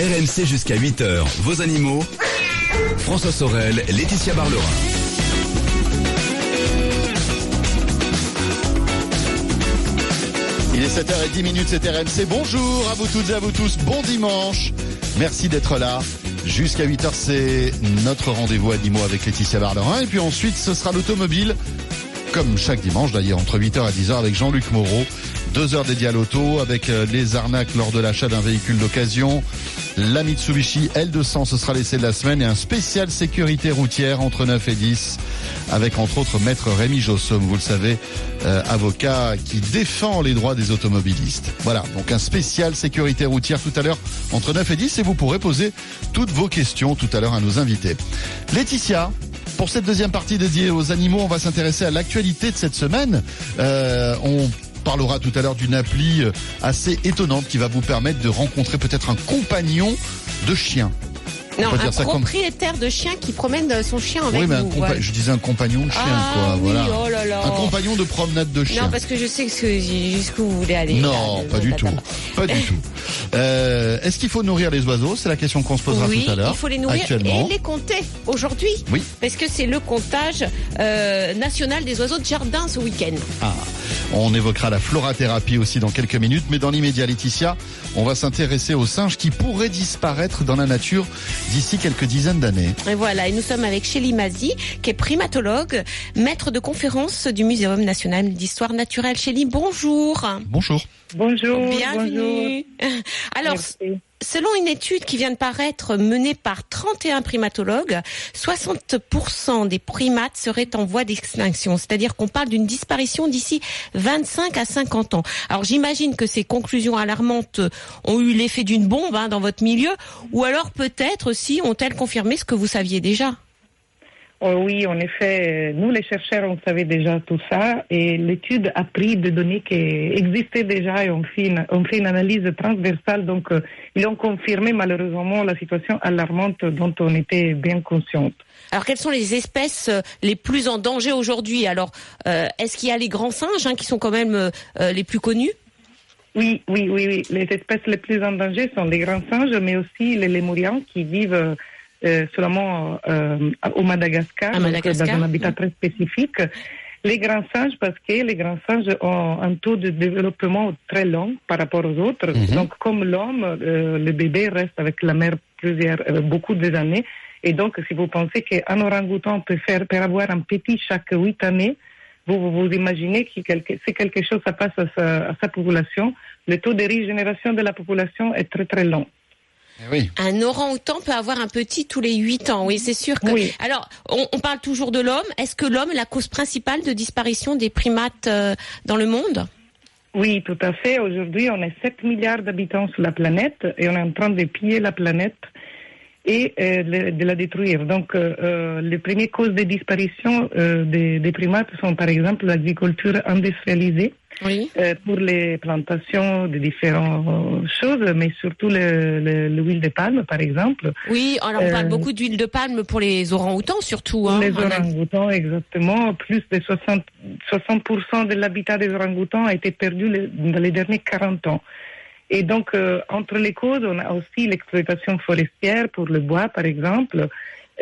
RMC jusqu'à 8h, vos animaux. François Sorel, Laetitia Barlerin. Il est 7h10 minutes, c'est RMC. Bonjour à vous toutes et à vous tous. Bon dimanche. Merci d'être là. Jusqu'à 8h, c'est notre rendez-vous animaux avec Laetitia Barlerin. Et puis ensuite, ce sera l'automobile, comme chaque dimanche d'ailleurs, entre 8h et 10h avec Jean-Luc Moreau. Deux heures dédiées à l'auto avec euh, les arnaques lors de l'achat d'un véhicule d'occasion. La Mitsubishi L200, ce sera l'essai de la semaine et un spécial sécurité routière entre 9 et 10 avec entre autres maître Rémi Jossom, vous le savez, euh, avocat qui défend les droits des automobilistes. Voilà, donc un spécial sécurité routière tout à l'heure entre 9 et 10 et vous pourrez poser toutes vos questions tout à l'heure à nos invités. Laetitia, pour cette deuxième partie dédiée aux animaux, on va s'intéresser à l'actualité de cette semaine. Euh, on parlera tout à l'heure d'une appli euh, assez étonnante qui va vous permettre de rencontrer peut-être un compagnon de chien. Non, un comme- propriétaire de chien qui promène son chien avec oui, mais un vous. je disais un compagnon de chien, Ah quoi. oui, voilà. oh là là. Un compagnon de promenade de chien. Non, parce que je sais jusqu'où vous voulez aller. Non, là, pas du tout. là, là. Pas du tout. Euh, Est-ce qu'il faut nourrir les oiseaux? C'est la question qu'on se posera Oui, tout à l'heure. il faut les nourrir et les compter aujourd'hui. Oui. Parce que c'est le comptage euh, national des oiseaux de jardin ce week-end. Ah, on évoquera la florathérapie aussi dans quelques minutes, mais dans l'immédiat, Laetitia, on va s'intéresser aux singes qui pourraient disparaître dans la nature d'ici quelques dizaines d'années. Et voilà, et nous sommes avec Chélie Mazi, qui est primatologue, maître de conférence du Muséum national d'histoire naturelle. Chélie, bonjour. Bonjour. Bonjour. bonjour. Bienvenue. Alors, Merci. Selon une étude qui vient de paraître menée par 31 primatologues, 60% des primates seraient en voie d'extinction. C'est-à-dire qu'on parle d'une disparition d'ici 25 à 50 ans. Alors j'imagine que ces conclusions alarmantes ont eu l'effet d'une bombe hein, dans votre milieu, ou alors peut-être aussi ont-elles confirmé ce que vous saviez déjà? Oh oui, en effet, nous les chercheurs, on savait déjà tout ça et l'étude a pris des données qui existaient déjà et on fait une, on fait une analyse transversale. Donc, euh, ils ont confirmé malheureusement la situation alarmante dont on était bien consciente. Alors quelles sont les espèces euh, les plus en danger aujourd'hui? Alors euh, est-ce qu'il y a les grands singes hein, qui sont quand même euh, euh, les plus connus? Oui, oui, oui, oui. Les espèces les plus en danger sont les grands singes, mais aussi les lémuriens qui vivent euh, seulement euh, au Madagascar, donc, dans un habitat très spécifique. Les grands singes, parce que les grands singes ont un taux de développement très long par rapport aux autres. Mhm. Donc, comme l'homme, euh, le bébé reste avec la mère plusieurs, euh, beaucoup des années. Et donc, si vous pensez qu'un orang-outan peut faire, peut avoir un petit chaque huit années, vous vous, vous imaginez que quelque, si quelque chose ça passe à sa, à sa population, le taux de régénération de la population est très très long. Eh oui. Un orang-outan peut avoir un petit tous les 8 ans, oui, c'est sûr que. Oui. Alors, on, on parle toujours de l'homme. Est-ce que l'homme est la cause principale de disparition des primates euh, dans le monde? Oui, tout à fait. Aujourd'hui, on est 7 milliards d'habitants sur la planète et on est en train de piller la planète et euh, le- de la détruire. Donc, euh, euh, les premières causes de disparition euh, des, des primates sont par exemple l'agriculture industrialisée Oui. pour les plantations de différentes choses, mais surtout le- le- l'huile de palme, par exemple. Oui, alors on parle beaucoup d'huile de palme pour les orang-outans surtout. Hein, les orang-outans, exactement. Plus de 60, 60% de l'habitat des orang-outans a été perdu dans les derniers 40 ans. Et donc, euh, entre les causes, on a aussi l'exploitation forestière pour le bois, par exemple,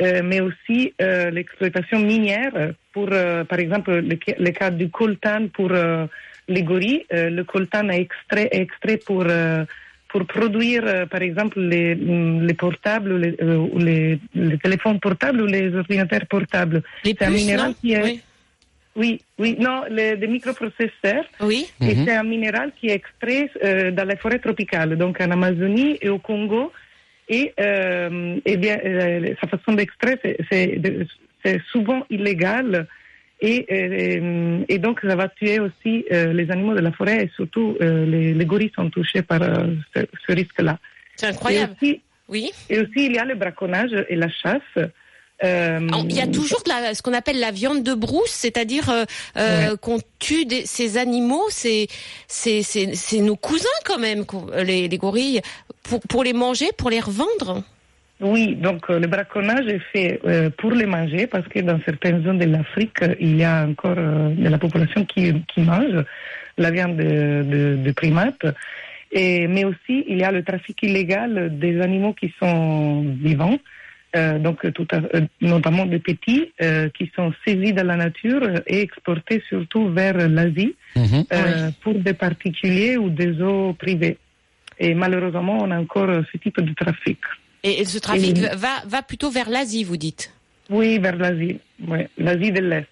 euh, mais aussi euh, l'exploitation minière pour, euh, par exemple, le, ca- le cas du coltan pour euh, les gorilles. Euh, le coltan est extrait, est extrait pour... euh, pour produire, euh, par exemple, les, mm, les portables, ou les, euh, les, les téléphones portables ou les ordinateurs portables. Les C'est un minéral qui est- oui. Oui, oui, non, les, des microprocesseurs. oui. Et Mhm. c'est un minéral qui est extrait euh, dans les forêts tropicales, donc en Amazonie et au Congo. Et, euh, eh bien, euh, sa façon d'extrait, c'est- souvent illégal. Et, et donc, ça va tuer aussi euh, les animaux de la forêt et surtout euh, les, les gorilles sont touchés par euh, ce, ce risque-là. C'est Et incroyable. aussi, Oui. et aussi, il y a le braconnage et la chasse. Euh, Il y a toujours de la, ce qu'on appelle la viande de brousse, c'est-à-dire euh, euh, qu'on tue des- ces animaux, c'est nos cousins quand même, les, les gorilles, pour pour les manger, pour les revendre. Oui, donc euh, le braconnage est fait euh, pour les manger parce que dans certaines zones de l'Afrique, euh, il y a encore de la population qui, qui mange la viande de, de, de primates. Et, mais aussi, il y a le trafic illégal des animaux qui sont vivants, euh, donc tout à, euh, notamment des petits, euh, qui sont saisis dans la nature et exportés surtout vers l'Asie Mhm. euh, pour des particuliers ou des eaux privées. Et malheureusement, on a encore ce type de trafic. Et, et ce trafic Et- va, va plutôt vers l'Asie, vous dites? Oui, vers l'Asie, oui, l'Asie de l'Est.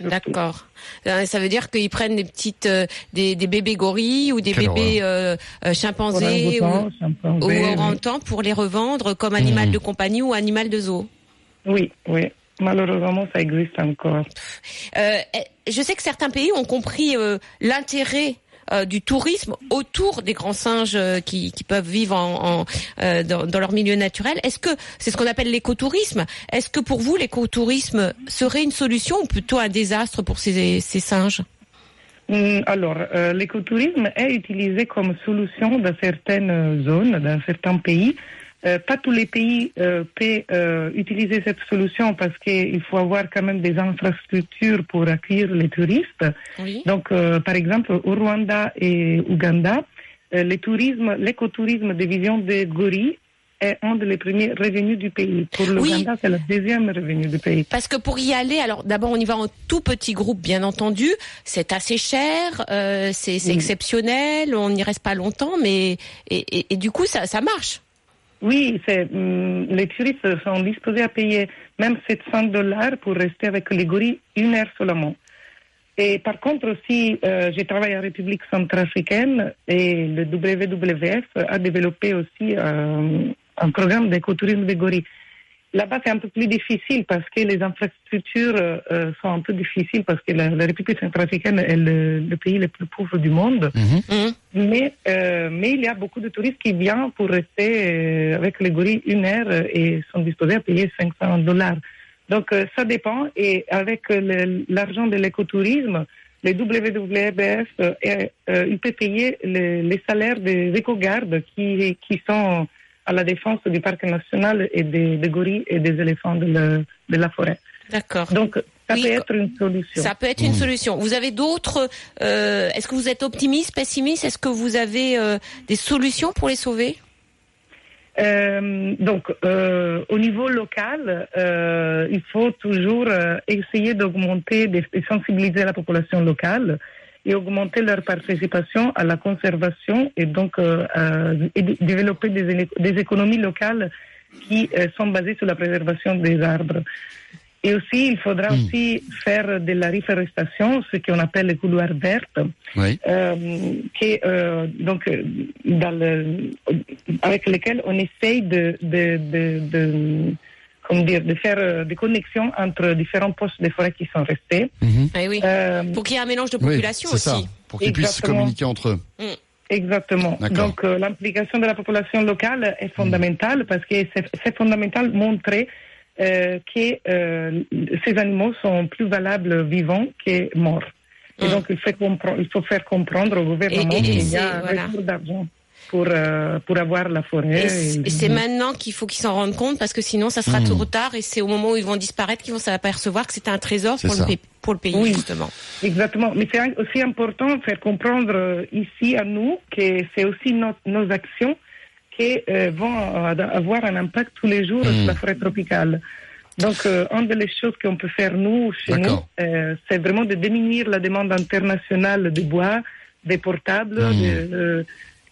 D'accord. Euh, Ça veut dire qu'ils prennent des petites, euh, des, des bébés gorilles ou des Quelle bébés euh, euh, chimpanzés ou, Orang-outans, ou chimpanzés, oui. orang-outans pour les revendre comme animal Mhm. de compagnie ou animal de zoo. Oui, oui. Malheureusement, ça existe encore. Euh, eh, je sais que certains pays ont compris euh, l'intérêt euh, du tourisme autour des grands singes euh, qui, peuvent vivre en, euh, dans, leur milieu naturel. Est-ce que c'est ce qu'on appelle l'écotourisme Est-ce que pour vous l'écotourisme serait une solution ou plutôt un désastre pour ces, singes? Hum, Alors, l'écotourisme est utilisé comme solution dans certaines zones, dans certains pays. Euh, pas tous les pays euh, peuvent euh, utiliser cette solution parce qu'il faut avoir quand même des infrastructures pour accueillir les touristes. Oui. Donc, euh, par exemple, au Rwanda et Ouganda, euh, le tourisme, l'écotourisme des visions des gorilles est un des premiers revenus du pays. Pour l'Ouganda, c'est le deuxième revenu du pays. Parce que pour y aller, alors d'abord on y va en tout petit groupe, bien entendu. C'est assez cher, euh, c'est c'est Oui. exceptionnel, on n'y reste pas longtemps, mais et, et- et du coup ça, ça marche. Oui, hum, les touristes sont disposés à payer même 700 dollars pour rester avec les gorilles une heure seulement. Et par contre aussi, euh, j'ai travaillé en République centrafricaine et le WWF a développé aussi euh, un programme d'écotourisme des gorilles. Là-bas, c'est un peu plus difficile parce que les infrastructures euh, euh, sont un peu difficiles parce que la, la République centrafricaine est le, le pays le plus pauvre du monde. Mhm. Mhm. Mais, euh, mais il y a beaucoup de touristes qui viennent pour rester euh, avec les gorilles une heure et sont disposés à payer 500 dollars. Donc ça dépend et avec le- l'argent de l'écotourisme, les WWF, il peut payer les, les salaires des éco-gardes qui, qui sont à la défense du parc national et des, des gorilles et des éléphants de, la- de la forêt. D'accord. Donc ça Oui, peut être une solution. Ça peut être une solution. Vous avez d'autres euh, Est-ce que vous êtes optimiste, pessimiste? Est-ce que vous avez euh, des solutions pour les sauver? Euh, donc, euh, au niveau local, euh, il faut toujours euh, essayer d'augmenter, de, de sensibiliser la population locale et augmenter leur participation à la conservation et donc euh, euh, et développer des, économies locales qui euh, sont basées sur la préservation des arbres. Et aussi, il faudra Mm. aussi faire de la reforestation, ce qu'on appelle les couloirs verts Oui. euh, qui, euh, donc, dans le, avec lesquels on essaye de, de, de, de, comment dire, de faire euh, des connexions entre différents postes de forêt qui sont restés. Mhm. Eh oui. Euh, Pour qu'il y ait un mélange de Oui, population c'est ça. aussi. Pour qu'ils puissent Exactement. communiquer entre eux. Exactement. D'accord. Donc euh, l'implication de la population locale est fondamentale parce que c'est fondamental montrer euh, que euh, ces animaux sont plus valables vivants que morts. Et Mm. donc il, faut faire comprendre au gouvernement qu'il y a un voilà. retour d'argent pour, euh, pour avoir la forêt. Et c'est maintenant qu'il faut qu'ils s'en rendent compte parce que sinon ça sera Mhm. trop tard et c'est au moment où ils vont disparaître qu'ils vont s'apercevoir que c'était un trésor pour le, ça. pour le pays Oui. justement. Exactement. Mais c'est aussi important de faire comprendre euh, ici à nous que c'est aussi nos, nos actions qui euh, vont avoir un impact tous les jours sur la forêt tropicale. Donc, euh, une des choses qu'on peut faire nous, chez nous, euh, c'est vraiment de diminuer la demande internationale de bois, des portables, Mm. de euh,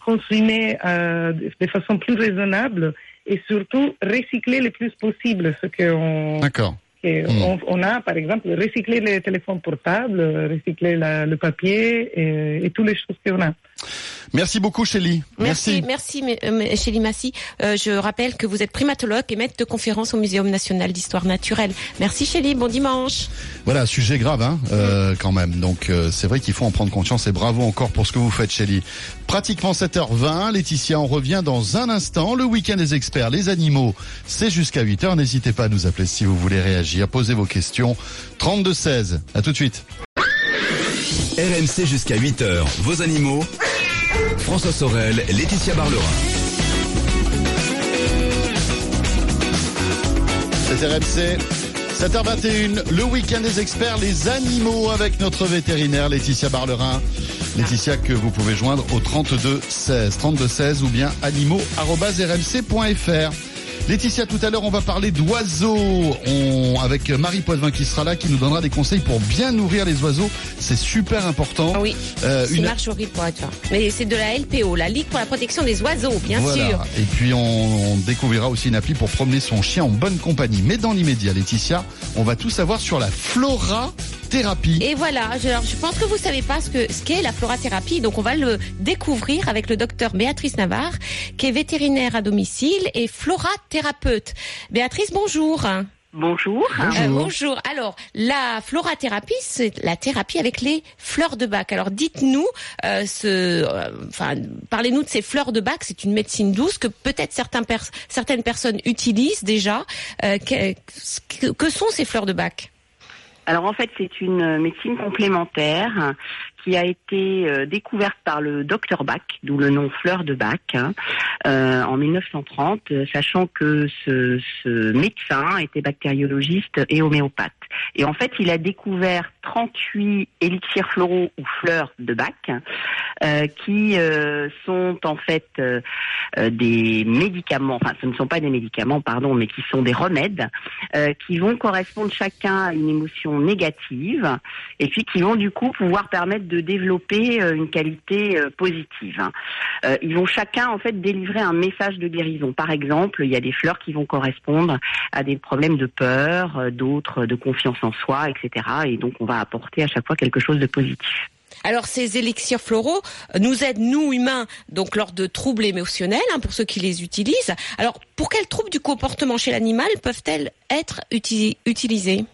consommer euh, de, façon plus raisonnable et surtout recycler le plus possible ce qu'on D'accord. et Mm. on, a, par exemple, recyclé les téléphones portables, recyclé la- le papier et, et toutes les choses qu'on a. Merci beaucoup, Shelly. Merci, merci, euh, mais- Chélie Massy. Euh, je rappelle que vous êtes primatologue et maître de conférence au Muséum national d'histoire naturelle. Merci Chélie, bon dimanche. Voilà, sujet grave, hein, euh, quand même. Donc, euh, c'est vrai qu'il faut en prendre conscience et bravo encore pour ce que vous faites, Shelly. Pratiquement 7h20. Laetitia, on revient dans un instant. Le week-end des experts, les animaux, c'est jusqu'à 8h. N'hésitez pas à nous appeler si vous voulez réagir. Posez vos questions. 32-16. À tout de suite. RMC jusqu'à 8h, vos animaux. François Sorel, Laetitia Barlerin. C'est RMC. 7h21, le week-end des experts, les animaux avec notre vétérinaire Laetitia Barlerin. Laetitia que vous pouvez joindre au 32 16 32 16 ou bien animaux@rmc.fr. Laetitia, tout à l'heure, on va parler d'oiseaux on... avec Marie Poitvin qui sera là, qui nous donnera des conseils pour bien nourrir les oiseaux. C'est super important. Oui, Euh, c'est une- Marjorie Poitvin. Mais c'est de la LPO, la Ligue pour la protection des oiseaux, bien Voilà. sûr. Et puis on, on découvrira aussi une appli pour promener son chien en bonne compagnie. Mais dans l'immédiat, Laetitia, on va tout savoir sur la florathérapie. Et voilà, je, alors, je pense que vous savez pas ce que ce qu'est la florathérapie, donc on va le découvrir avec le docteur Béatrice Navarre, qui est vétérinaire à domicile et florathérapeute. Béatrice, bonjour. Bonjour. Bonjour. Euh, bonjour. Alors, la florathérapie, c'est la thérapie avec les fleurs de bac. Alors, dites-nous, euh, ce, euh, enfin, parlez-nous de ces fleurs de bac. C'est une médecine douce que peut-être certains pers- certaines personnes utilisent déjà. Euh, que, que- que sont ces fleurs de bac? Alors en fait, c'est une médecine complémentaire qui a été euh, découverte par le docteur Bach, d'où le nom fleur de Bach, hein, euh, en 1930, euh, sachant que ce, ce médecin était bactériologiste et homéopathe. Et en fait, il a découvert 38 élixirs floraux ou fleurs de Bach, euh, qui euh, sont en fait euh, des médicaments, enfin ce ne sont pas des médicaments, pardon, mais qui sont des remèdes qui vont correspondre chacun à une émotion négative et puis qui vont du coup pouvoir permettre de développer une qualité positive. Ils vont chacun en fait délivrer un message de guérison. Par exemple, il y a des fleurs qui vont correspondre à des problèmes de peur, d'autres de confiance en soi, etc. Et donc on va apporter à chaque fois quelque chose de positif. Alors ces élixirs floraux nous aident nous humains donc lors de troubles émotionnels hein, pour ceux qui les utilisent. Alors pour quels troubles du comportement chez l'animal peuvent-elles être uti- utilisées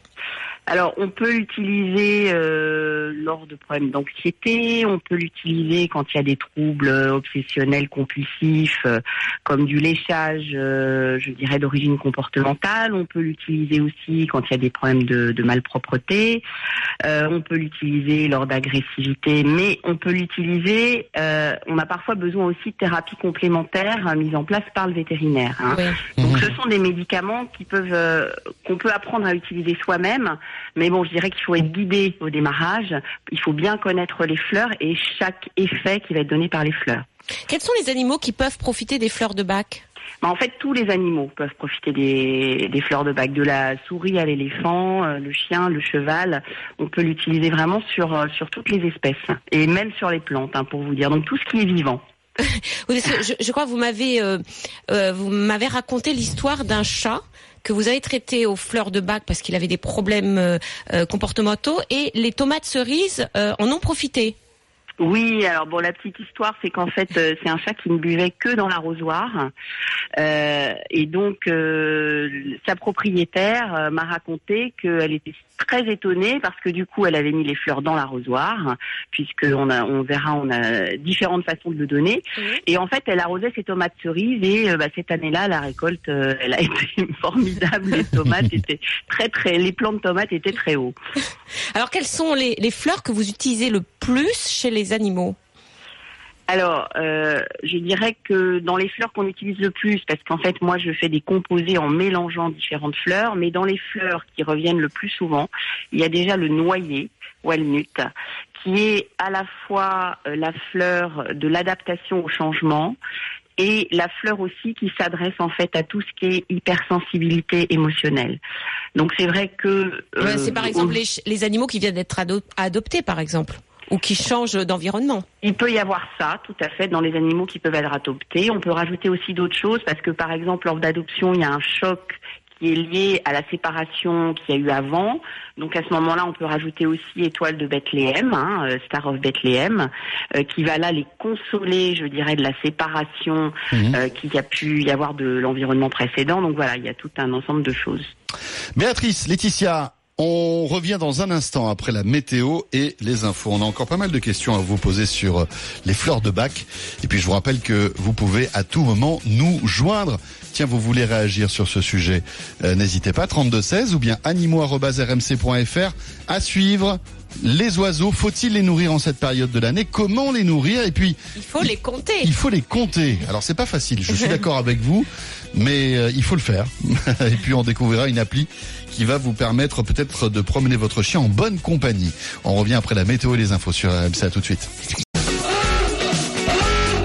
Alors, on peut l'utiliser euh, lors de problèmes d'anxiété, on peut l'utiliser quand il y a des troubles euh, obsessionnels compulsifs, euh, comme du léchage, euh, je dirais, d'origine comportementale. On peut l'utiliser aussi quand il y a des problèmes de, de malpropreté. Euh, on peut l'utiliser lors d'agressivité, mais on peut l'utiliser, euh, on a parfois besoin aussi de thérapies complémentaires euh, mises en place par le vétérinaire. hein. Oui. Donc ce sont des médicaments qui peuvent euh, qu'on peut apprendre à utiliser soi-même, mais bon, je dirais qu'il faut être guidé au démarrage. Il faut bien connaître les fleurs et chaque effet qui va être donné par les fleurs. Quels sont les animaux qui peuvent profiter des fleurs de bac Mais en fait, tous les animaux peuvent profiter des, des fleurs de bac, de la souris à l'éléphant, euh, le chien, le cheval. On peut l'utiliser vraiment sur euh, sur toutes les espèces et même sur les plantes, hein, pour vous dire. Donc tout ce qui est vivant. Je, je crois que vous m'avez euh, vous m'avez raconté l'histoire d'un chat que vous avez traité aux fleurs de bac parce qu'il avait des problèmes euh, euh, comportementaux et les tomates cerises euh, en ont profité. Oui, alors bon, la petite histoire, c'est qu'en fait, c'est un chat qui ne buvait que dans l'arrosoir, et donc sa propriétaire m'a raconté qu'elle était très étonnée parce que du coup, elle avait mis les fleurs dans l'arrosoir, puisque on a, on verra, on a différentes façons de le donner, et en fait, elle arrosait ses tomates cerises, et euh, bah, cette année-là, la récolte, euh, elle a été formidable. Les tomates étaient très très, les plants de tomates étaient très hauts. Alors quelles sont les, les fleurs que vous utilisez le plus chez les animaux? Alors, euh, je dirais que dans les fleurs qu'on utilise le plus, parce qu'en fait, moi, je fais des composés en mélangeant différentes fleurs, mais dans les fleurs qui reviennent le plus souvent, il y a déjà le noyer, walnut, qui est à la fois euh, la fleur de l'adaptation au changement et la fleur aussi qui s'adresse en fait à tout ce qui est hypersensibilité émotionnelle. Donc c'est vrai que euh, C'est par exemple au- les, animaux qui viennent d'être ado- adoptés, par exemple, ou qui changent d'environnement. Il peut y avoir ça, tout à fait, dans les animaux qui peuvent être adoptés. On peut rajouter aussi d'autres choses parce que, par exemple, lors d'adoption, il y a un choc qui est lié à la séparation qu'il y a eu avant. Donc à ce moment-là, on peut rajouter aussi Étoile de Bethléem, hein, euh, Star of Bethléem, euh, qui va là les consoler, je dirais, de la séparation Mhm. euh, qu'il y a pu y avoir de l'environnement précédent. Donc voilà, il y a tout un ensemble de choses. Béatrice, Laetitia, on revient dans un instant après la météo et les infos. On a encore pas mal de questions à vous poser sur euh, les fleurs de bac. Et puis je vous rappelle que vous pouvez à tout moment nous joindre. Tiens, vous voulez réagir sur ce sujet euh, N'hésitez pas, 3216 ou bien animaux.rmc.fr à suivre. Les oiseaux, faut-il les nourrir en cette période de l'année? Comment les nourrir? Et puis, Il faut les compter. il faut les compter. Alors c'est pas facile, je suis d'accord avec vous, mais euh, il faut le faire. et puis on découvrira une appli qui va vous permettre peut-être de promener votre chien en bonne compagnie. On revient après la météo et les infos sur RMC. Tout de suite.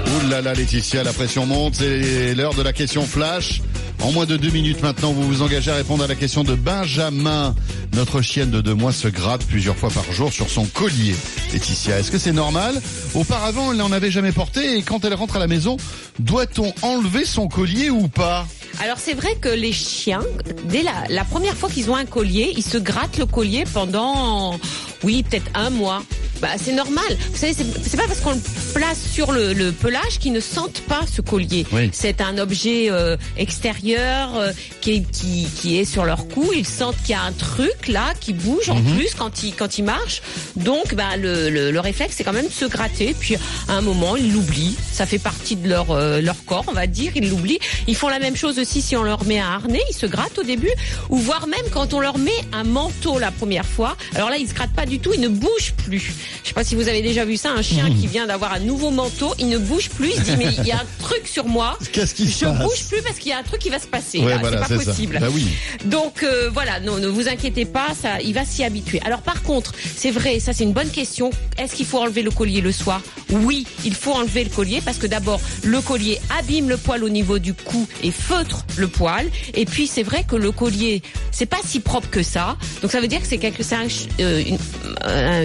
Ouh là là, Laetitia, la pression monte. C'est l'heure de la question flash. En moins de deux minutes maintenant, vous vous engagez à répondre à la question de Benjamin. Notre chienne de deux mois se gratte plusieurs fois par jour sur son collier. Laetitia, est-ce que c'est normal? Auparavant, elle n'en avait jamais porté et quand elle rentre à la maison, doit-on enlever son collier ou pas? Alors c'est vrai que les chiens, dès la, la première fois qu'ils ont un collier, ils se grattent le collier pendant, oui, peut-être un mois. Bah, c'est normal. Vous savez, c'est pas parce qu'on le place sur le, le pelage qu'ils ne sentent pas ce collier. Oui. C'est un objet euh, extérieur euh, qui, est, qui, qui est sur leur cou. Ils sentent qu'il y a un truc là qui bouge en Mhm. plus quand ils quand ils marchent. Donc, bah, le, le, le réflexe, c'est quand même de se gratter. Puis à un moment, ils l'oublient. Ça fait partie de leur euh, leur corps, on va dire. Ils l'oublient. Ils font la même chose aussi si on leur met un harnais. Ils se grattent au début, ou voire même quand on leur met un manteau la première fois. Alors là, ils se grattent pas du tout. Ils ne bougent plus. Je sais pas si vous avez déjà vu ça, un chien qui vient d'avoir un nouveau manteau, il ne bouge plus. Il se dit mais il y a un truc sur moi. Qu'est-ce qui se Je passe bouge plus parce qu'il y a un truc qui va se passer. Ouais, voilà, c'est pas possible. Bah oui. Donc euh, voilà, non, ne vous inquiétez pas, ça, il va s'y habituer. Alors par contre, c'est vrai, ça c'est une bonne question. Est-ce qu'il faut enlever le collier le soir? Oui, il faut enlever le collier parce que d'abord le collier abîme le poil au niveau du cou et feutre le poil. Et puis c'est vrai que le collier, c'est pas si propre que ça. Donc ça veut dire que c'est quelque, c'est un, euh, une- euh,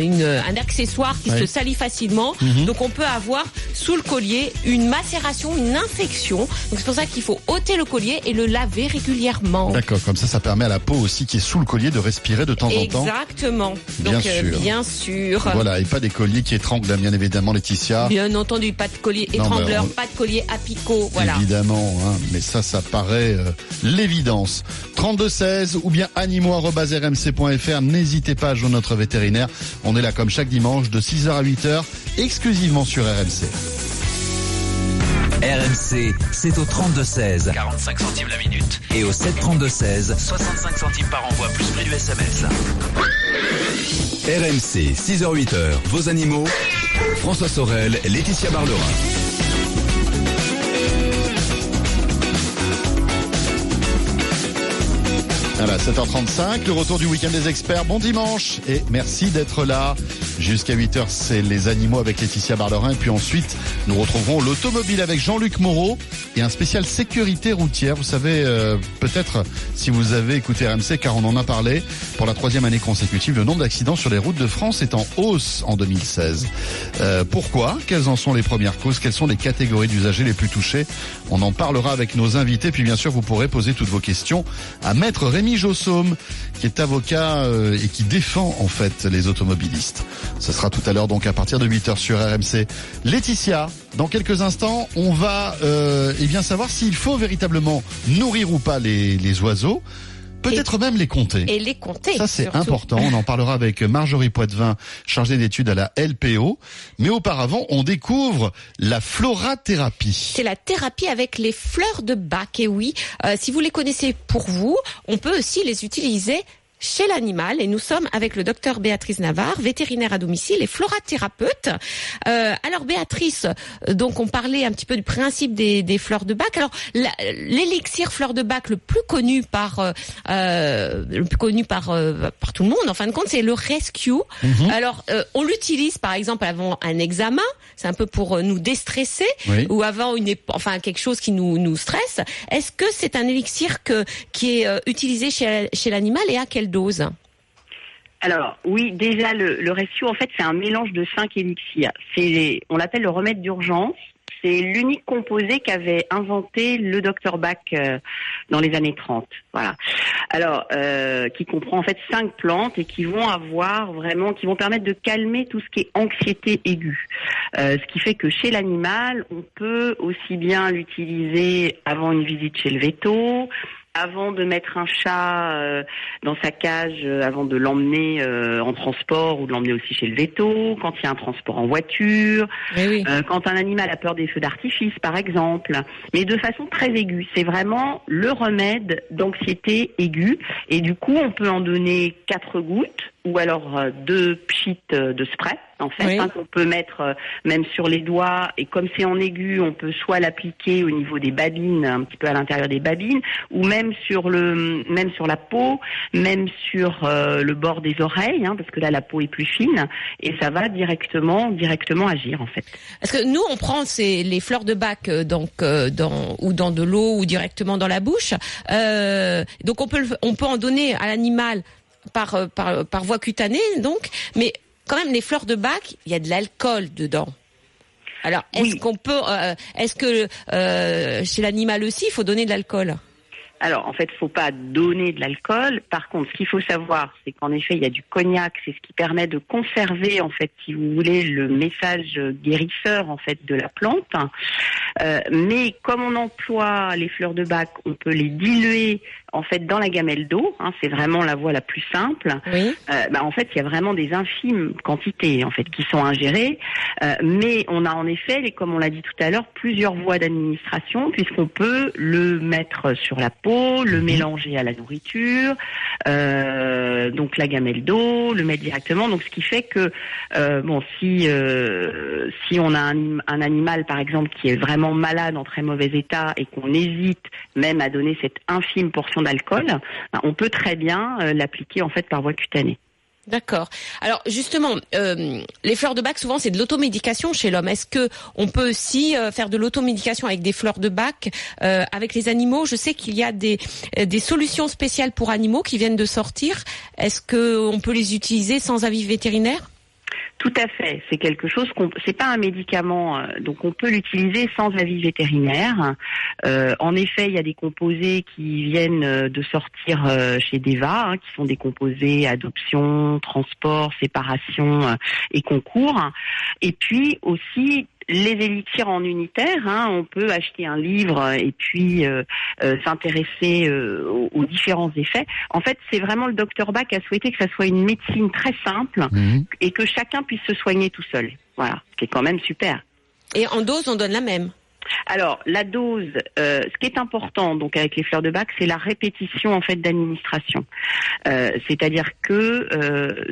une- un accessoire qui Ouais. se salit facilement. Donc on peut avoir sous le collier une macération, une infection. Donc c'est pour ça qu'il faut ôter le collier et le laver régulièrement. D'accord, comme ça, ça permet à la peau aussi qui est sous le collier de respirer de temps en temps. Exactement. Bien Donc euh, sûr. bien sûr. Voilà, et pas des colliers qui étranglent, bien évidemment, Laetitia. Bien entendu, pas de collier étrangleur, on- pas de collier à picot, voilà. Évidemment, hein, mais ça, ça paraît euh, l'évidence. 3216 ou bien animaux.rmc.fr. N'hésitez pas à joindre notre vétérinaire. On est là comme chaque dimanche de 6h à 8h, exclusivement sur RMC. RMC, c'est au 32-16. 45 centimes la minute. Et au 732-16. 65 centimes par envoi, plus prix du SMS. RMC, 6h-8h, vos animaux. François Sorel, Laetitia Barlerin. Voilà, 7h35, le retour du week-end des experts. Bon dimanche et merci d'être là. Jusqu'à 8h, c'est les animaux avec Laetitia Barlerin. Et puis ensuite, nous retrouverons l'automobile avec Jean-Luc Moreau et un spécial sécurité routière. Vous savez, euh, peut-être si vous avez écouté RMC, car on en a parlé, pour la troisième année consécutive, le nombre d'accidents sur les routes de France est en hausse en 2016. Euh, pourquoi? Quelles en sont les premières causes? Quelles sont les catégories d'usagers les plus touchées On en parlera avec nos invités. Puis bien sûr, vous pourrez poser toutes vos questions à Maître Rémi Jossaume, qui est avocat euh, et qui défend en fait les automobilistes. Ce sera tout à l'heure donc à partir de 8h sur RMC. Laetitia, dans quelques instants, on va euh, eh bien savoir s'il faut véritablement nourrir ou pas les, les oiseaux, peut-être même les compter. Et les compter. Ça, c'est important. On en parlera avec Marjorie Poitvin, chargée d'études à la LPO. Mais auparavant, on découvre la florathérapie. C'est la thérapie avec les fleurs de bac. Et oui, euh, si vous les connaissez pour vous, on peut aussi les utiliser chez l'animal et nous sommes avec le docteur Béatrice Navarre, vétérinaire à domicile et florathérapeute. Euh, alors Béatrice, euh, donc on parlait un petit peu du principe des, des fleurs de bac. Alors l'élixir fleur de bac le plus connu par euh, euh, le plus connu par euh, par tout le monde, en fin de compte, c'est le rescue. Alors euh, on l'utilise par exemple avant un examen, c'est un peu pour nous déstresser Oui. ou avant une enfin quelque chose qui nous nous stresse. Est-ce que c'est un élixir que qui est utilisé chez chez l'animal et à quelle Alors oui, déjà le, le en fait, c'est un mélange de cinq élixirs. On l'appelle le remède d'urgence. C'est l'unique composé qu'avait inventé le docteur Bach euh, dans les années 30. Voilà. Alors, euh, qui comprend en fait cinq plantes et qui vont avoir vraiment, qui vont permettre de calmer tout ce qui est anxiété aiguë. Euh, ce qui fait que chez l'animal, on peut aussi bien l'utiliser avant une visite chez le véto, avant de mettre un chat euh, dans sa cage, euh, avant de l'emmener euh, en transport ou de l'emmener aussi chez le véto, quand il y a un transport en voiture, Oui euh, quand un animal a peur des feux d'artifice, par exemple, mais de façon très aiguë. C'est vraiment le remède d'anxiété aiguë. Et du coup, on peut en donner quatre gouttes ou alors euh, deux pchits euh, de spray en fait Oui. hein, qu'on peut mettre euh, même sur les doigts et comme c'est en aigu on peut soit l'appliquer au niveau des babines un petit peu à l'intérieur des babines ou même sur le même sur la peau même sur euh, le bord des oreilles hein, parce que là la peau est plus fine et ça va directement directement agir en fait Parce que nous, on prend ces, les fleurs de bac euh, donc euh, dans ou dans de l'eau ou directement dans la bouche. Euh, donc on peut on peut en donner à l'animal par, euh, par par voie cutanée donc, mais quand même les fleurs de bac, il y a de l'alcool dedans. Alors est-ce Oui. qu'on peut euh, est-ce que euh, chez l'animal aussi il faut donner de l'alcool? Alors, en fait, faut pas donner de l'alcool. Par contre, ce qu'il faut savoir, c'est qu'en effet, il y a du cognac. C'est ce qui permet de conserver, en fait, si vous voulez, le message guérisseur, en fait, de la plante. Euh, mais comme on emploie les fleurs de bac, on peut les diluer, en fait, dans la gamelle d'eau. hein, c'est vraiment la voie la plus simple. Oui. Euh, bah, en fait, il y a vraiment des infimes quantités en fait qui sont ingérées, Euh, mais on a en effet, les- comme on l'a dit tout à l'heure, plusieurs voies d'administration puisqu'on peut le mettre sur la peau, le mélanger à la nourriture, euh, donc la gamelle d'eau, le mettre directement. Donc ce qui fait que bon, si si on a un, un animal par exemple qui est vraiment malade en très mauvais état et qu'on hésite même à donner cette infime portion d'alcool, ben, on peut très bien euh, l'appliquer en fait par voie cutanée. D'accord. Alors justement, euh, les fleurs de bac souvent c'est de l'automédication chez l'homme. Est-ce que on peut aussi euh, faire de l'automédication avec des fleurs de bac avec les animaux? Je sais qu'il y a des des solutions spéciales pour animaux qui viennent de sortir. Est-ce que on peut les utiliser sans avis vétérinaire? Tout à fait. C'est quelque chose qu'on, c'est pas un médicament, euh, donc on peut l'utiliser sans avis vétérinaire. Euh, en effet, il y a des composés qui viennent euh, de sortir chez Deva, hein, qui sont des composés adoption, transport, séparation et concours. Et puis aussi les élixirs en unitaire, hein, on peut acheter un livre et puis euh, euh, s'intéresser euh, aux, aux différents effets. En fait, c'est vraiment le docteur Bach qui a souhaité que ça soit une médecine très simple Mhm. et que chacun puisse se soigner tout seul. Voilà, ce qui est quand même super. Et en dose, on donne la même. Alors la dose, euh, ce qui est important donc avec les fleurs de bac, c'est la répétition en fait d'administration. Euh, C'est-à-dire que euh,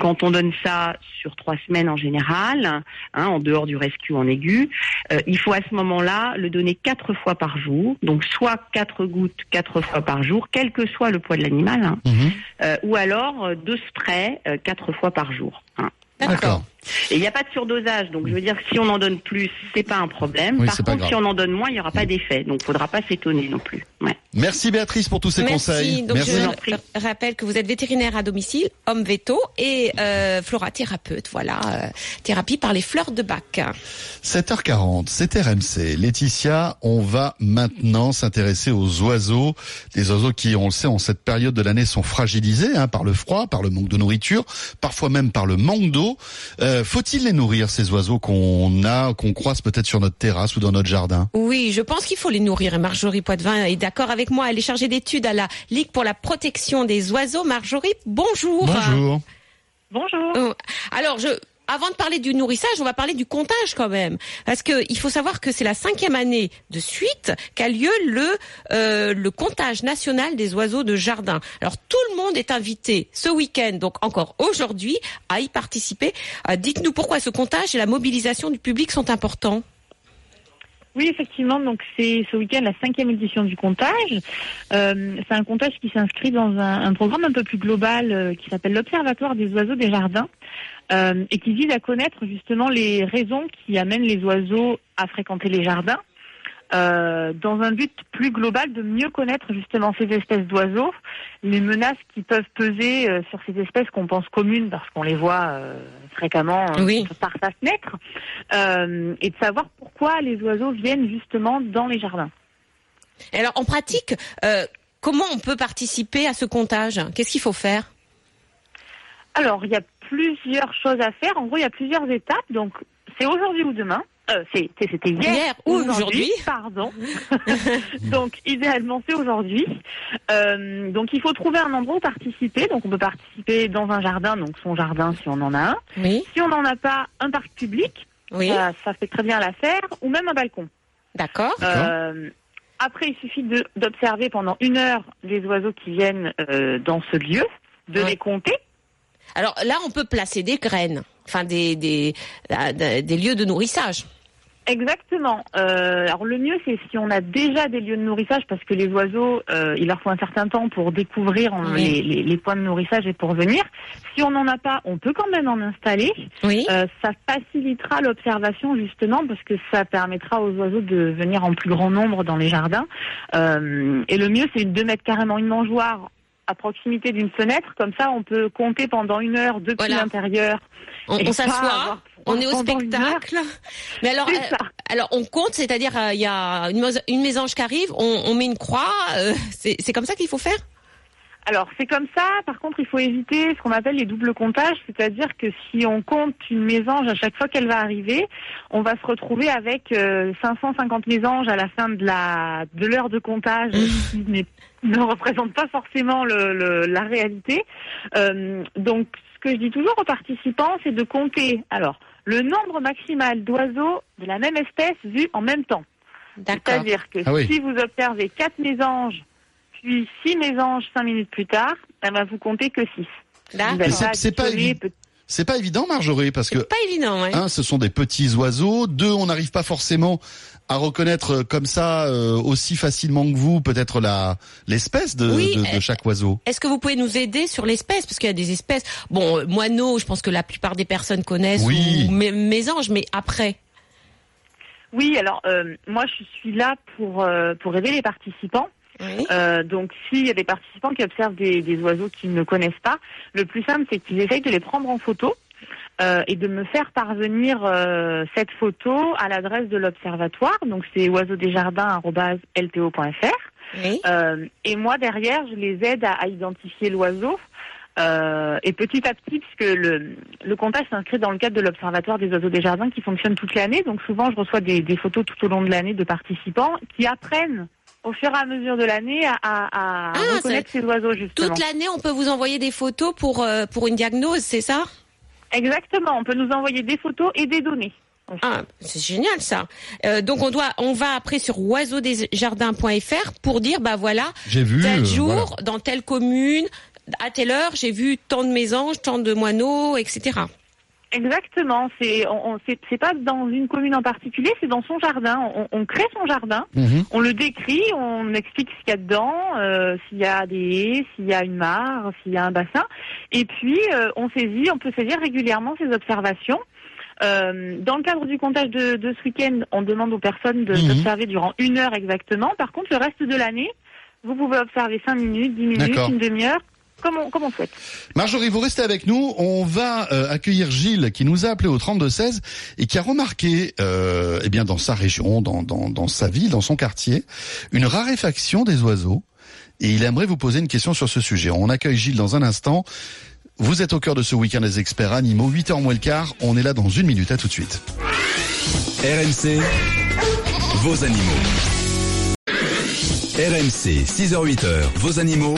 quand on donne ça sur trois semaines en général, hein, en dehors du rescue en aigu, euh, il faut à ce moment-là le donner quatre fois par jour, donc soit quatre gouttes quatre fois par jour, quel que soit le poids de l'animal, hein, Mhm. euh, ou alors euh, deux sprays euh, quatre fois par jour. hein. D'accord. Et il n'y a pas de surdosage, donc je veux dire que si on en donne plus, c'est pas un problème. Oui, Par contre, si on en donne moins, il n'y aura pas d'effet, donc faudra pas s'étonner non plus. Ouais. Merci Béatrice pour tous ces Merci. conseils. Donc Merci. Je rappelle que vous êtes vétérinaire à domicile, homme veto et euh, florathérapeute. Voilà, euh, thérapie par les fleurs de bac. 7h40, c'est RMC. Laetitia, on va maintenant s'intéresser aux oiseaux. Des oiseaux qui, on le sait, en cette période de l'année sont fragilisés hein, par le froid, par le manque de nourriture, parfois même par le manque d'eau. Euh, Faut-il les nourrir, ces oiseaux qu'on a, qu'on croise peut-être sur notre terrasse ou dans notre jardin? Oui, je pense qu'il faut les nourrir. Et Marjorie Poitvin est d'accord avec moi. Elle est chargée d'études à la Ligue pour la protection des oiseaux. Marjorie, bonjour. Bonjour. Bonjour. Euh, Alors, je, avant de parler du nourrissage, on va parler du comptage quand même, parce que il faut savoir que c'est la cinquième année de suite qu'a lieu le euh, le comptage national des oiseaux de jardin. Alors tout le monde est invité ce week-end, donc encore aujourd'hui, à y participer. Euh, Dites-nous pourquoi ce comptage et la mobilisation du public sont importants. Oui, effectivement, donc c'est ce week-end la cinquième édition du comptage. Euh, c'est un comptage qui s'inscrit dans un, programme un peu plus global qui s'appelle l'Observatoire des oiseaux des jardins euh, et qui vise à connaître justement les raisons qui amènent les oiseaux à fréquenter les jardins. euh, dans un but plus global de mieux connaître justement ces espèces d'oiseaux, les menaces qui peuvent peser euh, sur ces espèces qu'on pense communes parce qu'on les voit fréquemment Oui. par sa fenêtre, et de savoir pourquoi les oiseaux viennent justement dans les jardins. Et alors en pratique, comment on peut participer à ce comptage? Qu'est-ce qu'il faut faire? Alors, il y a plusieurs choses à faire. En gros, il y a plusieurs étapes. Donc, c'est aujourd'hui ou demain. Euh, C'était hier, Hier ou ou aujourd'hui. Pardon. donc, idéalement, c'est aujourd'hui. Euh, donc, il faut trouver un endroit où participer. Donc, on peut participer dans un jardin, donc son jardin si on en a un. Oui, Si on n'en a pas, un parc public, oui, ça, ça fait très bien l'affaire, ou même un balcon. d'accord. Euh, après, il suffit d'observer pendant une heure les oiseaux qui viennent euh, dans ce lieu, de les compter. Alors là, on peut placer des graines, enfin des, des, des, des lieux de nourrissage. Exactement. Euh, alors le mieux, c'est si on a déjà des lieux de nourrissage, parce que les oiseaux, euh, il leur faut un certain temps pour découvrir Oui. les, les- les points de nourrissage et pour venir. Si on n'en a pas, on peut quand même en installer. Oui. Euh, ça facilitera l'observation justement, parce que ça permettra aux oiseaux de venir en plus grand nombre dans les jardins. Euh, et le mieux, c'est de mettre carrément une mangeoire à proximité d'une fenêtre, comme ça on peut compter pendant une heure depuis Voilà. l'intérieur. On, s'assoit, on est au spectacle. Mais alors, euh, alors on compte, c'est-à-dire euh, il y a une, mésange qui arrive, on, on met une croix. euh, c'est comme ça qu'il faut faire? Alors c'est comme ça. Par contre, il faut éviter ce qu'on appelle les doubles comptages, c'est-à-dire que si on compte une mésange à chaque fois qu'elle va arriver, on va se retrouver avec euh, 550 mésanges à la fin de la de l'heure de comptage, qui n'est- ne représente pas forcément le, le- la réalité. Euh, donc, ce que je dis toujours aux participants, c'est de compter. Alors, le nombre maximal d'oiseaux de la même espèce vus en même temps. D'accord. C'est-à-dire que Ah oui. si vous observez quatre mésanges, puis six mésanges cinq minutes plus tard, eh ben vous comptez que six. C'est- c'est pas C'est pas évident, Marjorie, parce que C'est pas évident, ouais. un, ce sont des petits oiseaux. Deux, on n'arrive pas forcément à reconnaître euh, comme ça euh, aussi facilement que vous peut-être la l'espèce de, Oui, de, de euh, chaque oiseau. Est-ce que vous pouvez nous aider sur l'espèce? Parce qu'il y a des espèces. Bon, euh, moineaux, je pense que la plupart des personnes connaissent. Oui. Ou mé- mésanges, mais après. Oui, alors euh, moi je suis là pour euh, pour aider les participants. Oui. Euh, donc s'il y a des participants qui observent des, des oiseaux qu'ils ne connaissent pas, le plus simple c'est qu'ils essayent de les prendre en photo. euh, et de me faire parvenir euh, cette photo à l'adresse de l'observatoire. Donc c'est oiseaudesjardins.lpo.fr. Oui. Euh, et moi derrière, je les aide à, à identifier l'oiseau. Et petit à petit, puisque le, le comptage s'inscrit dans le cadre de l'Observatoire des oiseaux des jardins qui fonctionne toute l'année, donc souvent je reçois des, des photos tout au long de l'année de participants qui apprennent au fur et à mesure de l'année à, à, à Ah, reconnaître ces oiseaux justement. Toute l'année, on peut vous envoyer des photos pour euh, pour une diagnose, c'est ça? Exactement, on peut nous envoyer des photos et des données. Ah, c'est génial ça. Euh, donc on doit, on va après sur oiseaudesjardins.fr pour dire bah voilà, J'ai vu. tel euh, jour voilà. dans telle commune, à telle heure, j'ai vu tant de mésanges, tant de moineaux, etc. Exactement, c'est on, on- c'est c'est pas dans une commune en particulier, c'est dans son jardin. On, on crée son jardin, Mhm. on le décrit, on explique ce qu'il y a dedans, euh, s'il y a des haies, s'il y a une mare, s'il y a un bassin, et puis euh, on saisit, on peut saisir régulièrement ces observations. Euh, dans le cadre du comptage de, de ce week-end, on demande aux personnes de- Mhm. d'observer durant une heure exactement. Par contre, le reste de l'année, vous pouvez observer cinq minutes, dix minutes, une demi-heure, comme on, comme on souhaite. Marjorie, vous restez avec nous. On va euh, accueillir Gilles qui nous a appelé au 3216 et qui a remarqué, euh, eh bien, dans sa région, dans, dans, dans sa ville, dans son quartier, une raréfaction des oiseaux. Et il aimerait vous poser une question sur ce sujet. On accueille Gilles dans un instant. Vous êtes au cœur de ce week-end des experts animaux. 8h moins le quart. On est là dans une minute. À tout de suite. RMC, vos animaux. RMC, 6h-8h, vos animaux.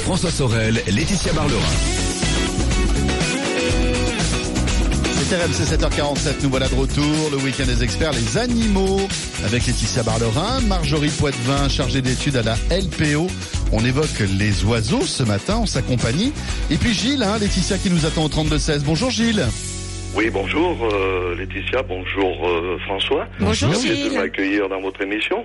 François Sorel, Laetitia Barlerin. C'est RMC 7h47, nous voilà de retour, le week-end des experts, les animaux, avec Laetitia Barlerin, Marjorie Poitvin, chargée d'études à la LPO. On évoque les oiseaux ce matin en sa compagnie. Et puis Gilles, hein, Laetitia qui nous attend au 32-16. Bonjour Gilles. Oui, bonjour euh, Laetitia, bonjour euh, François. Bonjour Merci de m'accueillir dans votre émission.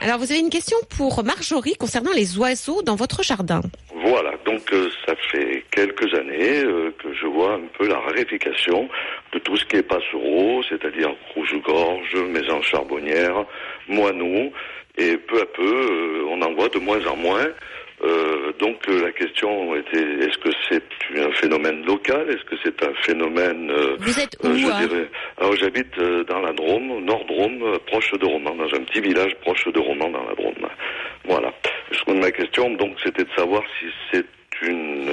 Alors vous avez une question pour Marjorie concernant les oiseaux dans votre jardin. Voilà, donc euh, ça fait quelques années que je vois un peu la raréfication de tout ce qui est passereau, c'est-à-dire rouge-gorge, mésange charbonnière, moineau, et peu à peu, on en voit de moins en moins. Euh, donc euh, la question était est-ce que c'est un phénomène local? Est-ce que c'est un phénomène euh, Vous êtes où Euh, je hein? dirais. Alors j'habite euh, dans la Drôme, Nord-Drôme, euh, proche de Romans, dans un petit village proche de Romans dans la Drôme. Voilà. Ma question donc c'était de savoir si c'est une,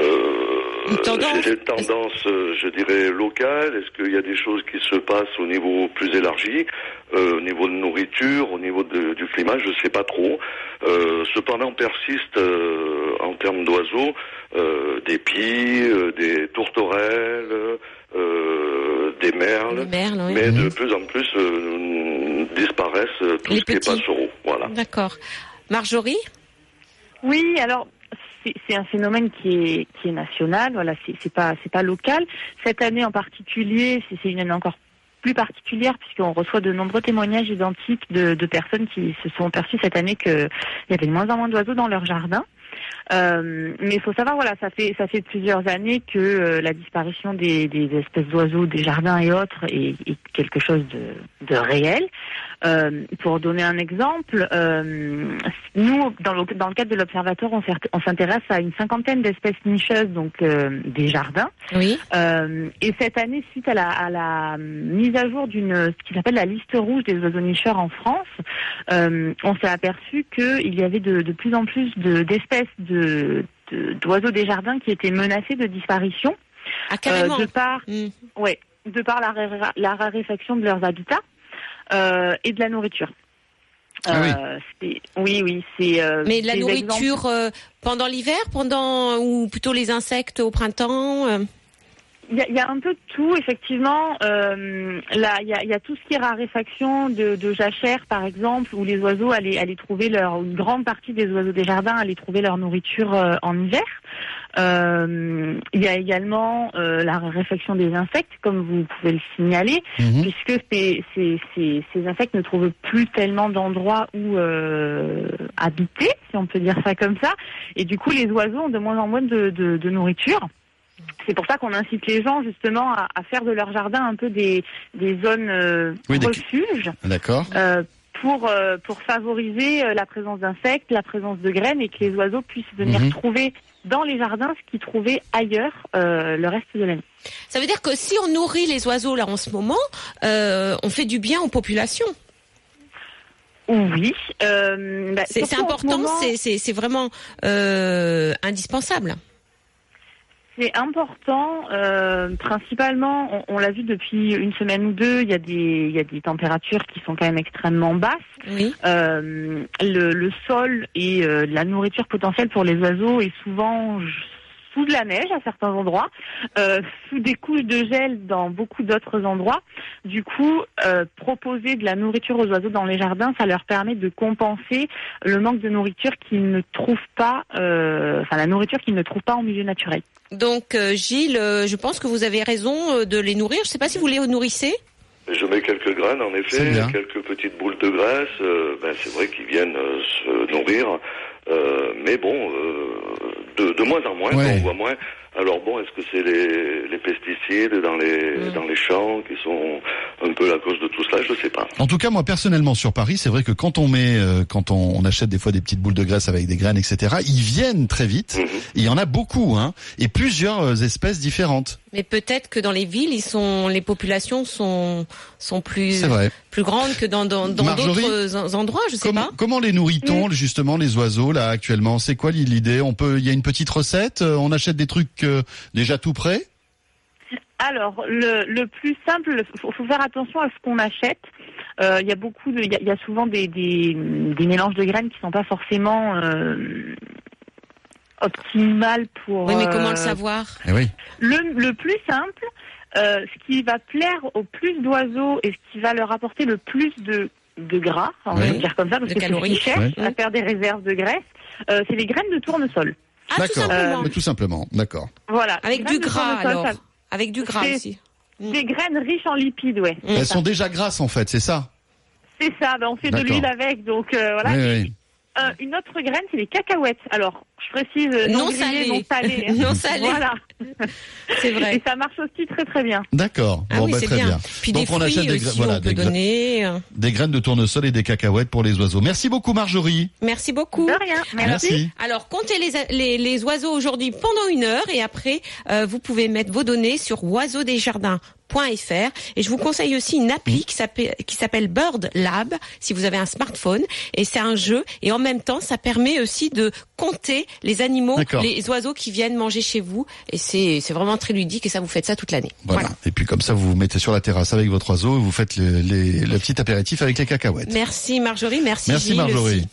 euh, Une tendance c'est une tendance, euh, je dirais locale. Est-ce qu'il y a des choses qui se passent au niveau plus élargi, euh, au niveau de nourriture, au niveau de- du climat? Je sais pas trop. Euh, cependant persiste euh, en termes d'oiseaux euh, des pies, euh, des tourterelles, euh, des merles. Les merles, oui. Mais de plus en plus euh, disparaissent euh, tout Les ce qui est petits. passereau. Voilà. D'accord. Marjorie? Oui, alors c'est un phénomène qui est qui est national. Voilà, c'est pas pas local. Cette année en particulier, c'est une année encore plus particulière puisqu'on reçoit de nombreux témoignages identiques de, de personnes qui se sont perçues cette année qu'il y avait de moins en moins d'oiseaux dans leur jardin. Euh, mais il faut savoir, voilà, ça fait ça fait plusieurs années que euh, la disparition des, des espèces d'oiseaux des jardins et autres est, est quelque chose de, de réel. Euh, pour donner un exemple, euh, nous, dans le, dans le cadre de l'observatoire, on, s'intéresse à une cinquantaine d'espèces nicheuses, donc euh, des jardins. Oui. Euh, et cette année, suite à la, à la mise à jour d'une ce qui s'appelle la liste rouge des oiseaux nicheurs en France, euh, on s'est aperçu qu'il y avait de, de plus en plus de- d'espèces de, de- d'oiseaux des jardins qui étaient menacés de disparition Ah, carrément. de par Mm. ouais de par la, raréfaction de leurs habitats et de la nourriture. Ah oui. Euh, oui, oui, c'est. euh, Mais la des nourriture euh, pendant l'hiver, pendant ou plutôt les insectes au printemps. Il y, y a un peu de tout, effectivement. Euh, là, il y a, y a tout ce qui est raréfaction de, de jachères, par exemple, où les oiseaux allaient, allaient trouver leur, une grande partie des oiseaux des jardins allaient trouver leur nourriture euh, en hiver. Euh, il y a également euh, la raréfaction des insectes, comme vous pouvez le signaler, Mhm. puisque ces, ces, ces, ces insectes ne trouvent plus tellement d'endroits où euh, habiter, si on peut dire ça comme ça, et du coup les oiseaux ont de moins en moins de, de, de nourriture. C'est pour ça qu'on incite les gens justement à, à faire de leur jardin un peu des, des zones euh, Oui, refuges D'accord. euh, pour euh, pour favoriser euh, la présence d'insectes, la présence de graines et que les oiseaux puissent venir Mhm. trouver dans les jardins ce qu'ils trouvaient ailleurs euh, le reste de l'année. Ça veut dire que si on nourrit les oiseaux là en ce moment, euh, on fait du bien aux populations? Oui, euh, bah, C'est important, c'est- vraiment euh, indispensable. C'est important, euh, principalement, on, on l'a vu depuis une semaine ou deux, il y, a des, il y a des températures qui sont quand même extrêmement basses. Oui. Euh, le, le sol et euh, la nourriture potentielle pour les oiseaux est souvent sous de la neige à certains endroits, euh, sous des couches de gel dans beaucoup d'autres endroits. Du coup, euh, proposer de la nourriture aux oiseaux dans les jardins, ça leur permet de compenser le manque de nourriture qu'ils ne trouvent pas, euh, enfin la nourriture qu'ils ne trouvent pas en milieu naturel. Donc euh, Gilles, euh, je pense que vous avez raison euh, de les nourrir. Je ne sais pas si vous les nourrissez. Je mets quelques graines, en effet, quelques petites boules de graisse. euh, ben, c'est vrai qu'ils viennent euh, se nourrir, euh, mais bon, euh, de, de moins en moins, Ouais. on voit moins. Alors bon, est-ce que c'est les, les pesticides dans les Mm. dans les champs qui sont un peu la cause de tout cela? Je sais pas. En tout cas, moi personnellement sur Paris, c'est vrai que quand on met, euh, quand on, on achète des fois des petites boules de graisse avec des graines, etc., ils viennent très vite. Mhm. Il y en a beaucoup, hein, et plusieurs euh, espèces différentes. Mais peut-être que dans les villes, ils sont, les populations sont sont plus plus grandes que dans dans dans Marjorie, d'autres en- endroits. Je sais Comment, pas. comment les nourrit-on justement les oiseaux là actuellement? C'est quoi l'idée? On peut, il y a une petite recette? euh, On achète des trucs euh, déjà tout prêts. Alors, le, le plus simple, il faut, faut faire attention à ce qu'on achète. Euh, Il y a beaucoup de, il y a, y a souvent des, des, des mélanges de graines qui sont pas forcément euh, optimales pour. Oui, mais comment euh, le savoir? Eh oui. le, le plus simple, euh, ce qui va plaire au plus d'oiseaux et ce qui va leur apporter le plus de, de gras, on va Oui. dire comme ça, parce De que c'est ce calories. qu'ils cherchent, Ouais. à faire des réserves de graisse, euh, c'est les graines de tournesol. Ah, tout D'accord. simplement. Mais tout simplement. D'accord. Voilà. Avec du gras alors. ça- Avec du gras aussi. Des graines riches en lipides, ouais. Mm. Elles sont déjà grasses en fait, c'est ça? C'est ça, ben on fait de l'huile avec, donc euh, voilà. Oui, oui. Euh, une autre graine, c'est les cacahuètes. Alors, je précise, euh, Non non, salées. non salées. hein. Non salées. Voilà. C'est vrai. Et ça marche aussi très très bien. D'accord. Ah bon, oui, bah, très bien. bien. Puis Donc des on fruits achète des aussi, gra- voilà, on peut des gra- donner. Des graines de tournesol et des cacahuètes pour les oiseaux. Merci beaucoup Marjorie. Merci beaucoup. De rien. Merci. Merci. Alors, comptez les, les, les oiseaux aujourd'hui pendant une heure et après, euh, vous pouvez mettre vos données sur oiseaudesjardins.fr et je vous conseille aussi une appli qui s'appelle Bird Lab si vous avez un smartphone et c'est un jeu et en même temps ça permet aussi de compter les animaux, les oiseaux qui viennent manger chez vous et c'est c'est vraiment très ludique et ça vous faites ça toute l'année. Voilà. Et puis comme ça, vous vous mettez sur la terrasse avec votre oiseau et vous faites le, les- le petit apéritif avec les cacahuètes. Merci Marjorie, merci, Merci Gilles Marjorie.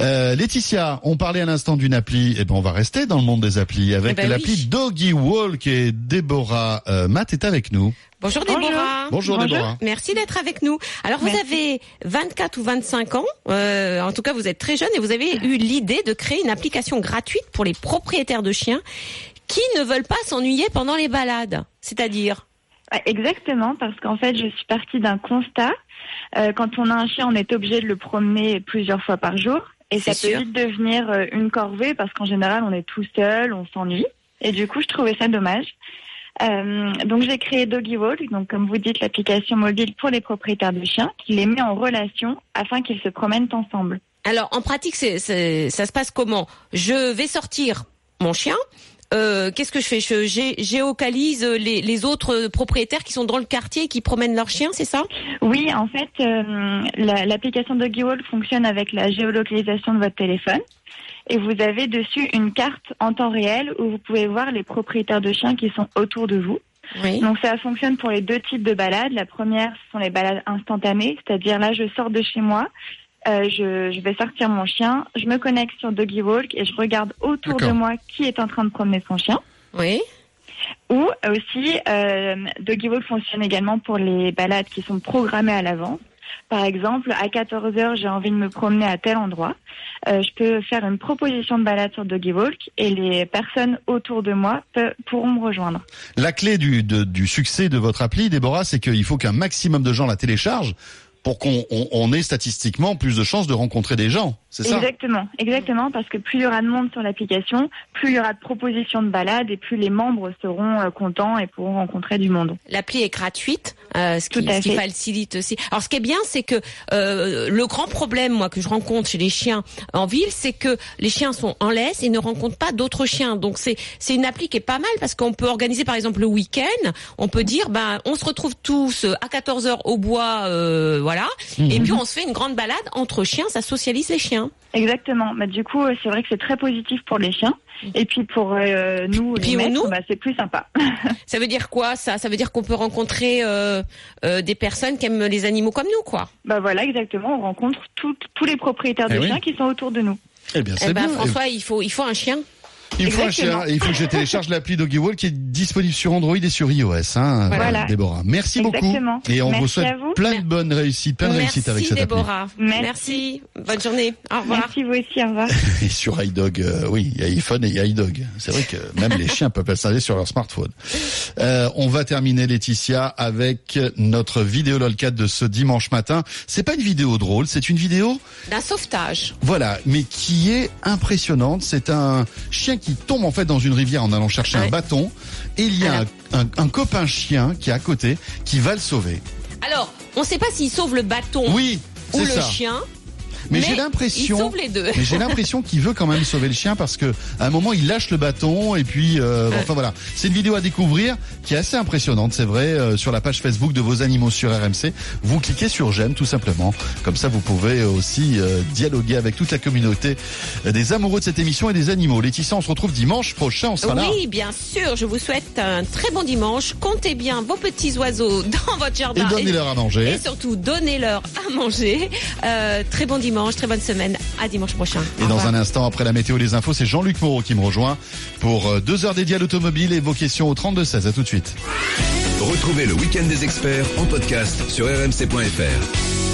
Euh, Laetitia, on parlait à l'instant d'une appli. Eh ben, on va rester dans le monde des applis avec Eh ben l'appli oui. Doggy Walk et Déborah euh, Matt est avec nous. Bonjour Bonjour. Déborah. Bonjour, Bonjour. Déborah. Merci d'être avec nous. Alors vous avez 24 ou 25 ans, euh, en tout cas vous êtes très jeune et vous avez eu l'idée de créer une application gratuite pour les propriétaires de chiens qui ne veulent pas s'ennuyer pendant les balades. C'est-à-dire? Exactement, parce qu'en fait, je suis partie d'un constat. Euh, quand on a un chien, on est obligé de le promener plusieurs fois par jour. Et ça peut sûr. vite devenir euh, une corvée parce qu'en général, on est tout seul, on s'ennuie. Et du coup, je trouvais ça dommage. Euh, donc, j'ai créé Doggy Walk, donc comme vous dites, l'application mobile pour les propriétaires de chiens, qui les met en relation afin qu'ils se promènent ensemble. Alors en pratique, ça se passe comment? Je vais sortir mon chien. Euh, qu'est-ce que je fais? Je gé- géocalise les, les autres propriétaires qui sont dans le quartier et qui promènent leurs chiens, c'est ça? Oui, en fait, euh, la- l'application Doggy Walk fonctionne avec la géolocalisation de votre téléphone. Et vous avez dessus une carte en temps réel où vous pouvez voir les propriétaires de chiens qui sont autour de vous. Oui. Donc ça fonctionne pour les deux types de balades. La première, ce sont les balades instantanées, c'est-à-dire là, je sors de chez moi, euh, je, je vais sortir mon chien, je me connecte sur Doggy Walk et je regarde autour de moi qui est en train de promener son chien. Oui. Ou aussi, euh, Doggy Walk fonctionne également pour les balades qui sont programmées à l'avance. Par exemple, à 14 heures, j'ai envie de me promener à tel endroit. Euh, je peux faire une proposition de balade sur Doggy Walk et les personnes autour de moi pourront me rejoindre. La clé du, succès de votre appli, Déborah, c'est qu'il faut qu'un maximum de gens la téléchargent pour qu'on on, on ait statistiquement plus de chances de rencontrer des gens. C'est ça Exactement, exactement, parce que plus il y aura de monde sur l'application, plus il y aura de propositions de balades et plus les membres seront euh, contents et pourront rencontrer du monde. L'appli est gratuite, euh, ce, qui, ce facilite aussi. Alors, ce qui est bien, c'est que euh, le grand problème, moi, que je rencontre chez les chiens en ville, c'est que les chiens sont en laisse et ne rencontrent pas d'autres chiens. Donc, c'est c'est une appli qui est pas mal parce qu'on peut organiser, par exemple, le week-end. On peut dire, ben, on se retrouve tous à 14 heures au bois, euh, voilà, Mhm. et puis on se fait une grande balade entre chiens. Ça socialise les chiens. Exactement. Bah, du coup, euh, c'est vrai que c'est très positif pour les chiens. Et puis pour euh, nous, Puis les maîtres, nous bah, c'est plus sympa. Ça veut dire quoi ça? Ça veut dire qu'on peut rencontrer euh, euh, des personnes qui aiment les animaux comme nous, quoi. bah voilà, exactement. On rencontre tout- tous les propriétaires de Eh oui. chiens qui sont autour de nous. Eh bien, Eh ben, bien. François, il faut il faut un chien. Il faut un Exactement. chien et il faut que je télécharge l'appli Doggy Walk qui est disponible sur Android et sur iOS. Hein, Voilà. Déborah. Merci Exactement. beaucoup. Et on Merci vous souhaite vous. plein de bonnes réussites, plein de Merci réussites avec cette appli. Déborah. Merci. Bonne journée. Au revoir. Merci vous aussi, au revoir. Et sur iDog, euh, oui, il y a iPhone et il y a iDog. C'est vrai que même les chiens peuvent l'installer sur leur smartphone. Euh, on va terminer Laetitia avec notre vidéo lolcat de ce dimanche matin. C'est pas une vidéo drôle, c'est une vidéo, D'un sauvetage. voilà, mais qui est impressionnante. C'est un chien qui tombe en fait dans une rivière en allant chercher un bâton, et il y a un, un- un copain chien qui est à côté, qui va le sauver. Alors, on ne sait pas s'il sauve le bâton Oui, ou le ça. chien. Mais, j'ai l'impression. Mais j'ai l'impression qu'il veut quand même sauver le chien parce que à un moment il lâche le bâton et puis euh, enfin voilà c'est une vidéo à découvrir qui est assez impressionnante c'est vrai euh, sur la page Facebook de vos animaux sur RMC vous cliquez sur j'aime tout simplement comme ça vous pouvez aussi euh, dialoguer avec toute la communauté des amoureux de cette émission et des animaux Laetitia on se retrouve dimanche prochain on sera là Oui, bien sûr. Je vous souhaite un très bon dimanche. Comptez bien vos petits oiseaux dans votre et jardin. donnez-leur à manger Et surtout, donnez-leur à manger. Euh, très bon dimanche, très bonne semaine. À dimanche prochain. Et dans un instant, après la météo et les infos, c'est Jean-Luc Moreau qui me rejoint pour euh, deux heures dédiées à l'automobile et vos questions au 32-16. À tout de suite. Retrouvez le week-end des experts en podcast sur rmc.fr.